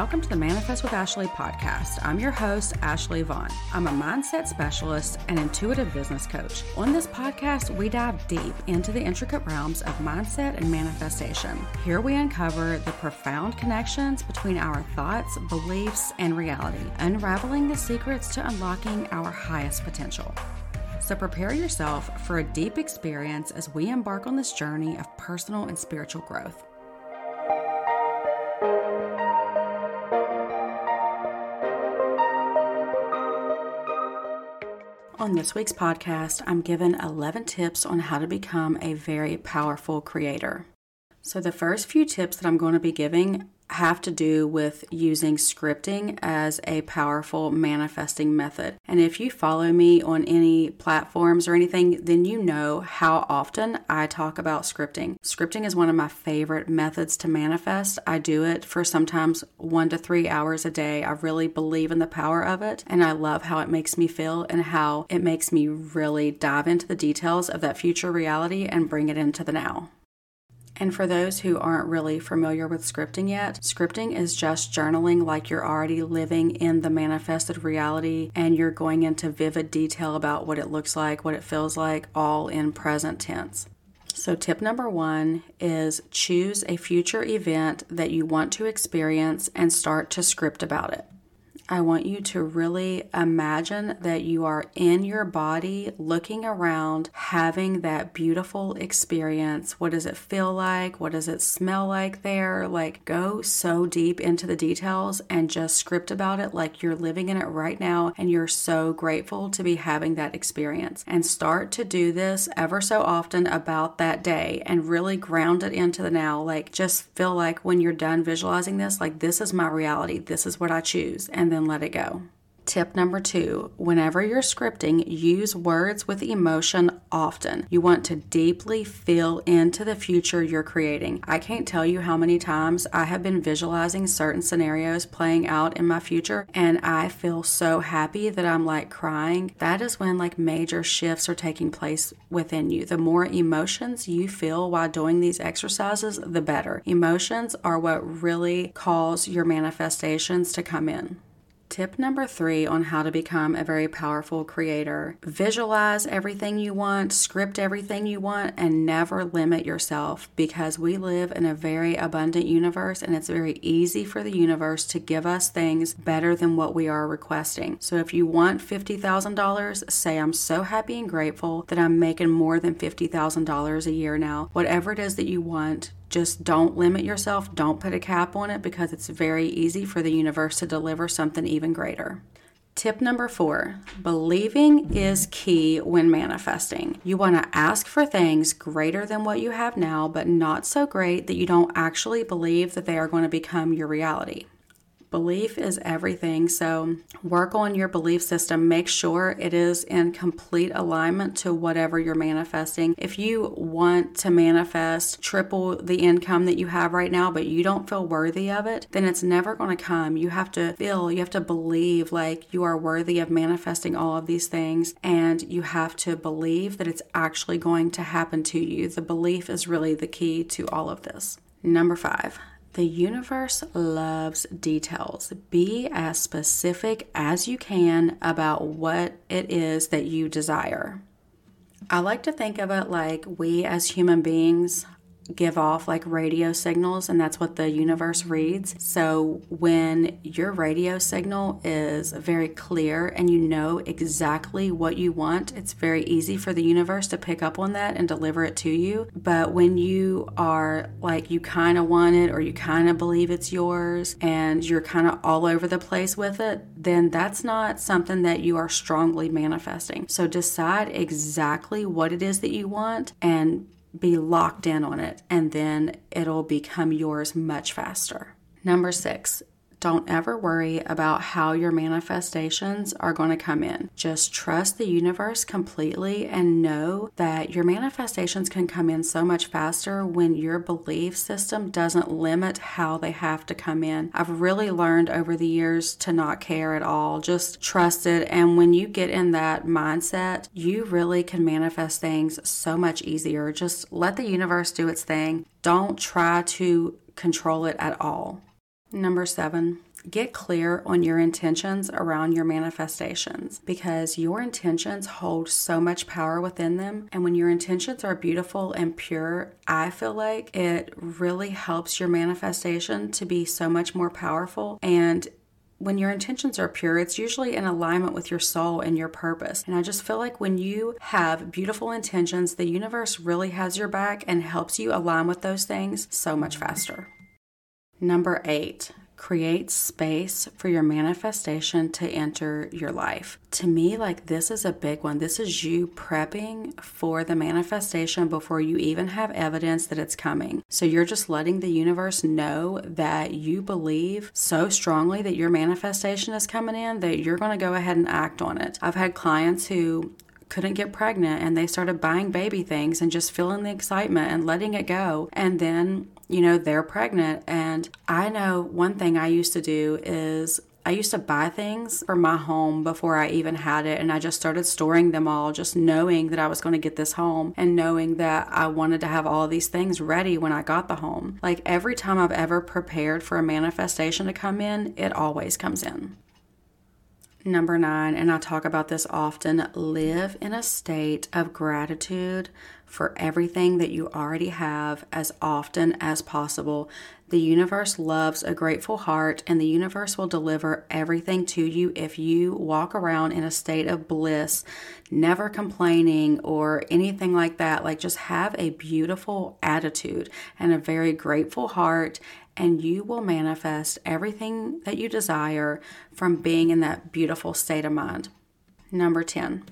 Welcome to the Manifest with Ashley podcast. I'm your host, Ashley Vaughn. I'm a mindset specialist and intuitive business coach. On this podcast, we dive deep into the intricate realms of mindset and manifestation. Here we uncover the profound connections between our thoughts, beliefs, and reality, unraveling the secrets to unlocking our highest potential. So prepare yourself for a deep experience as we embark on this journey of personal and spiritual growth. On this week's podcast, I'm given 11 tips on how to become a very powerful creator. So, the first few tips that I'm going to be giving have to do with using scripting as a powerful manifesting method. And if you follow me on any platforms or anything, then you know how often I talk about scripting. Scripting is one of my favorite methods to manifest. I do it for sometimes one to three hours a day. I really believe in the power of it, and I love how it makes me feel and how it makes me really dive into the details of that future reality and bring it into the now. And for those who aren't really familiar with scripting yet, scripting is just journaling like you're already living in the manifested reality and you're going into vivid detail about what it looks like, what it feels like, all in present tense. So, tip number one is choose a future event that you want to experience and start to script about it. I want you to really imagine that you are in your body, looking around, having that beautiful experience. What does it feel like? What does it smell like there? Like, go so deep into the details and just script about it like you're living in it right now and you're so grateful to be having that experience. And start to do this ever so often about that day and really ground it into the now. Like, just feel like when you're done visualizing this, like, this is my reality, this is what I choose. And then and let it go. Tip number two whenever you're scripting, use words with emotion often. You want to deeply feel into the future you're creating. I can't tell you how many times I have been visualizing certain scenarios playing out in my future, and I feel so happy that I'm like crying. That is when like major shifts are taking place within you. The more emotions you feel while doing these exercises, the better. Emotions are what really cause your manifestations to come in. Tip number three on how to become a very powerful creator visualize everything you want, script everything you want, and never limit yourself because we live in a very abundant universe and it's very easy for the universe to give us things better than what we are requesting. So if you want $50,000, say, I'm so happy and grateful that I'm making more than $50,000 a year now. Whatever it is that you want, just don't limit yourself, don't put a cap on it because it's very easy for the universe to deliver something even greater. Tip number four believing is key when manifesting. You want to ask for things greater than what you have now, but not so great that you don't actually believe that they are going to become your reality. Belief is everything. So work on your belief system. Make sure it is in complete alignment to whatever you're manifesting. If you want to manifest triple the income that you have right now, but you don't feel worthy of it, then it's never going to come. You have to feel, you have to believe like you are worthy of manifesting all of these things. And you have to believe that it's actually going to happen to you. The belief is really the key to all of this. Number five, the universe loves details. Be as specific as you can about what it is that you desire. I like to think of it like we as human beings give off like radio signals, and that's what the universe reads. So when your radio signal is very clear and you know exactly what you want, it's very easy for the universe to pick up on that and deliver it to you. But when you are like, you kind of want it or you kind of believe it's yours and you're kind of all over the place with it, then that's not something that you are strongly manifesting. So decide exactly what it is that you want and be locked in on it, and then it'll become yours much faster. Number six, don't ever worry about how your manifestations are going to come in. Just trust the universe completely and know that your manifestations can come in so much faster when your belief system doesn't limit how they have to come in. I've really learned over the years to not care at all, just trust it. And when you get in that mindset, you really can manifest things so much easier. Just let the universe do its thing. Don't try to control it at all. Number seven, get clear on your intentions around your manifestations because your intentions hold so much power within them. And when your intentions are beautiful and pure, I feel like it really helps your manifestation to be so much more powerful. And when your intentions are pure, it's usually in alignment with your soul and your purpose. And I just feel like when you have beautiful intentions, the universe really has your back and helps you align with those things so much faster. Number eight, create space for your manifestation to enter your life. To me, like this is a big one. This is you prepping for the manifestation before you even have evidence that it's coming. So you're just letting the universe know that you believe so strongly that your manifestation is coming in that you're going to go ahead and act on it. I've had clients who couldn't get pregnant and they started buying baby things and just feeling the excitement and letting it go. And then you know, they're pregnant. And I know one thing I used to do is I used to buy things for my home before I even had it, and I just started storing them all, just knowing that I was going to get this home and knowing that I wanted to have all these things ready when I got the home. Like every time I've ever prepared for a manifestation to come in, it always comes in. Number nine, and I talk about this often live in a state of gratitude for everything that you already have as often as possible. The universe loves a grateful heart, and the universe will deliver everything to you if you walk around in a state of bliss, never complaining or anything like that. Like, just have a beautiful attitude and a very grateful heart, and you will manifest everything that you desire from being in that beautiful state of mind. Number 10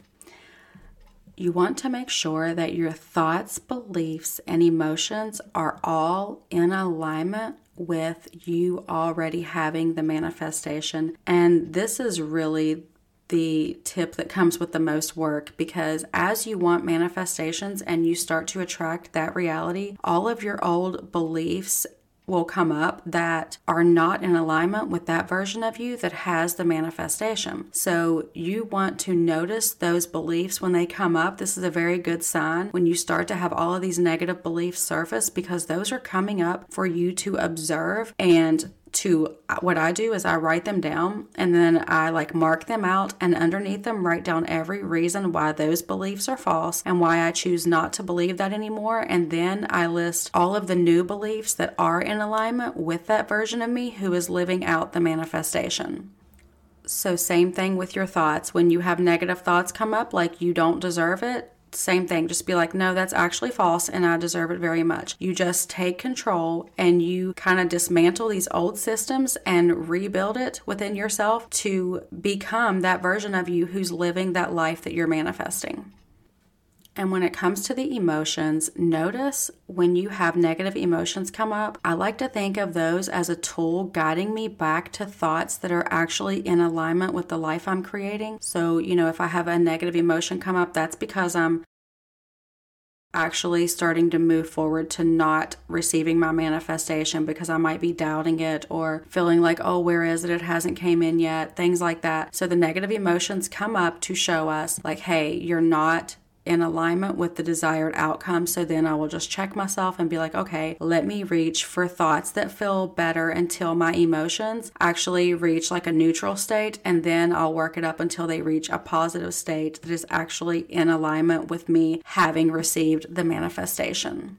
you want to make sure that your thoughts, beliefs, and emotions are all in alignment with you already having the manifestation. And this is really the tip that comes with the most work because as you want manifestations and you start to attract that reality, all of your old beliefs will come up that are not in alignment with that version of you that has the manifestation. So you want to notice those beliefs when they come up. This is a very good sign when you start to have all of these negative beliefs surface because those are coming up for you to observe and to uh, what I do is I write them down and then I like mark them out and underneath them write down every reason why those beliefs are false and why I choose not to believe that anymore. And then I list all of the new beliefs that are in alignment with that version of me who is living out the manifestation. So, same thing with your thoughts. When you have negative thoughts come up, like you don't deserve it, same thing. Just be like, no, that's actually false and I deserve it very much. You just take control and you kind of dismantle these old systems and rebuild it within yourself to become that version of you who's living that life that you're manifesting. And when it comes to the emotions, notice when you have negative emotions come up, I like to think of those as a tool guiding me back to thoughts that are actually in alignment with the life I'm creating. So, you know, if I have a negative emotion come up, that's because I'm actually starting to move forward to not receiving my manifestation because I might be doubting it or feeling like, oh, where is it? It hasn't came in yet, things like that. So the negative emotions come up to show us like, hey, you're not in alignment with the desired outcome. So then I will just check myself and be like, okay, let me reach for thoughts that feel better until my emotions actually reach like a neutral state. And then I'll work it up until they reach a positive state that is actually in alignment with me having received the manifestation.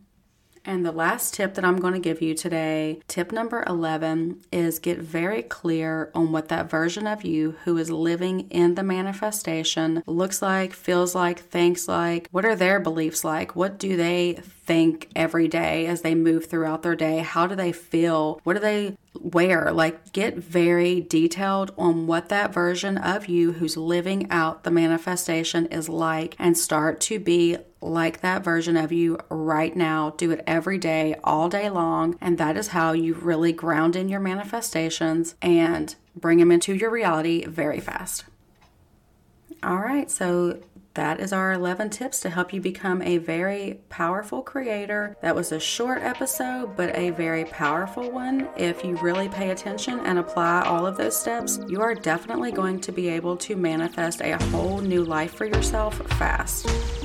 And the last tip that I'm going to give you today, tip number 11, is get very clear on what that version of you who is living in the manifestation looks like, feels like, thinks like. What are their beliefs like? What do they think every day as they move throughout their day? How do they feel? What do they wear? Like, get very detailed on what that version of you who's living out the manifestation is like and start to be like that version of you right now. Do it every day, all day long. And that is how you really ground in your manifestations and bring them into your reality very fast. All right, so that is our 11 tips to help you become a very powerful creator. That was a short episode, but a very powerful one. If you really pay attention and apply all of those steps, you are definitely going to be able to manifest a whole new life for yourself fast.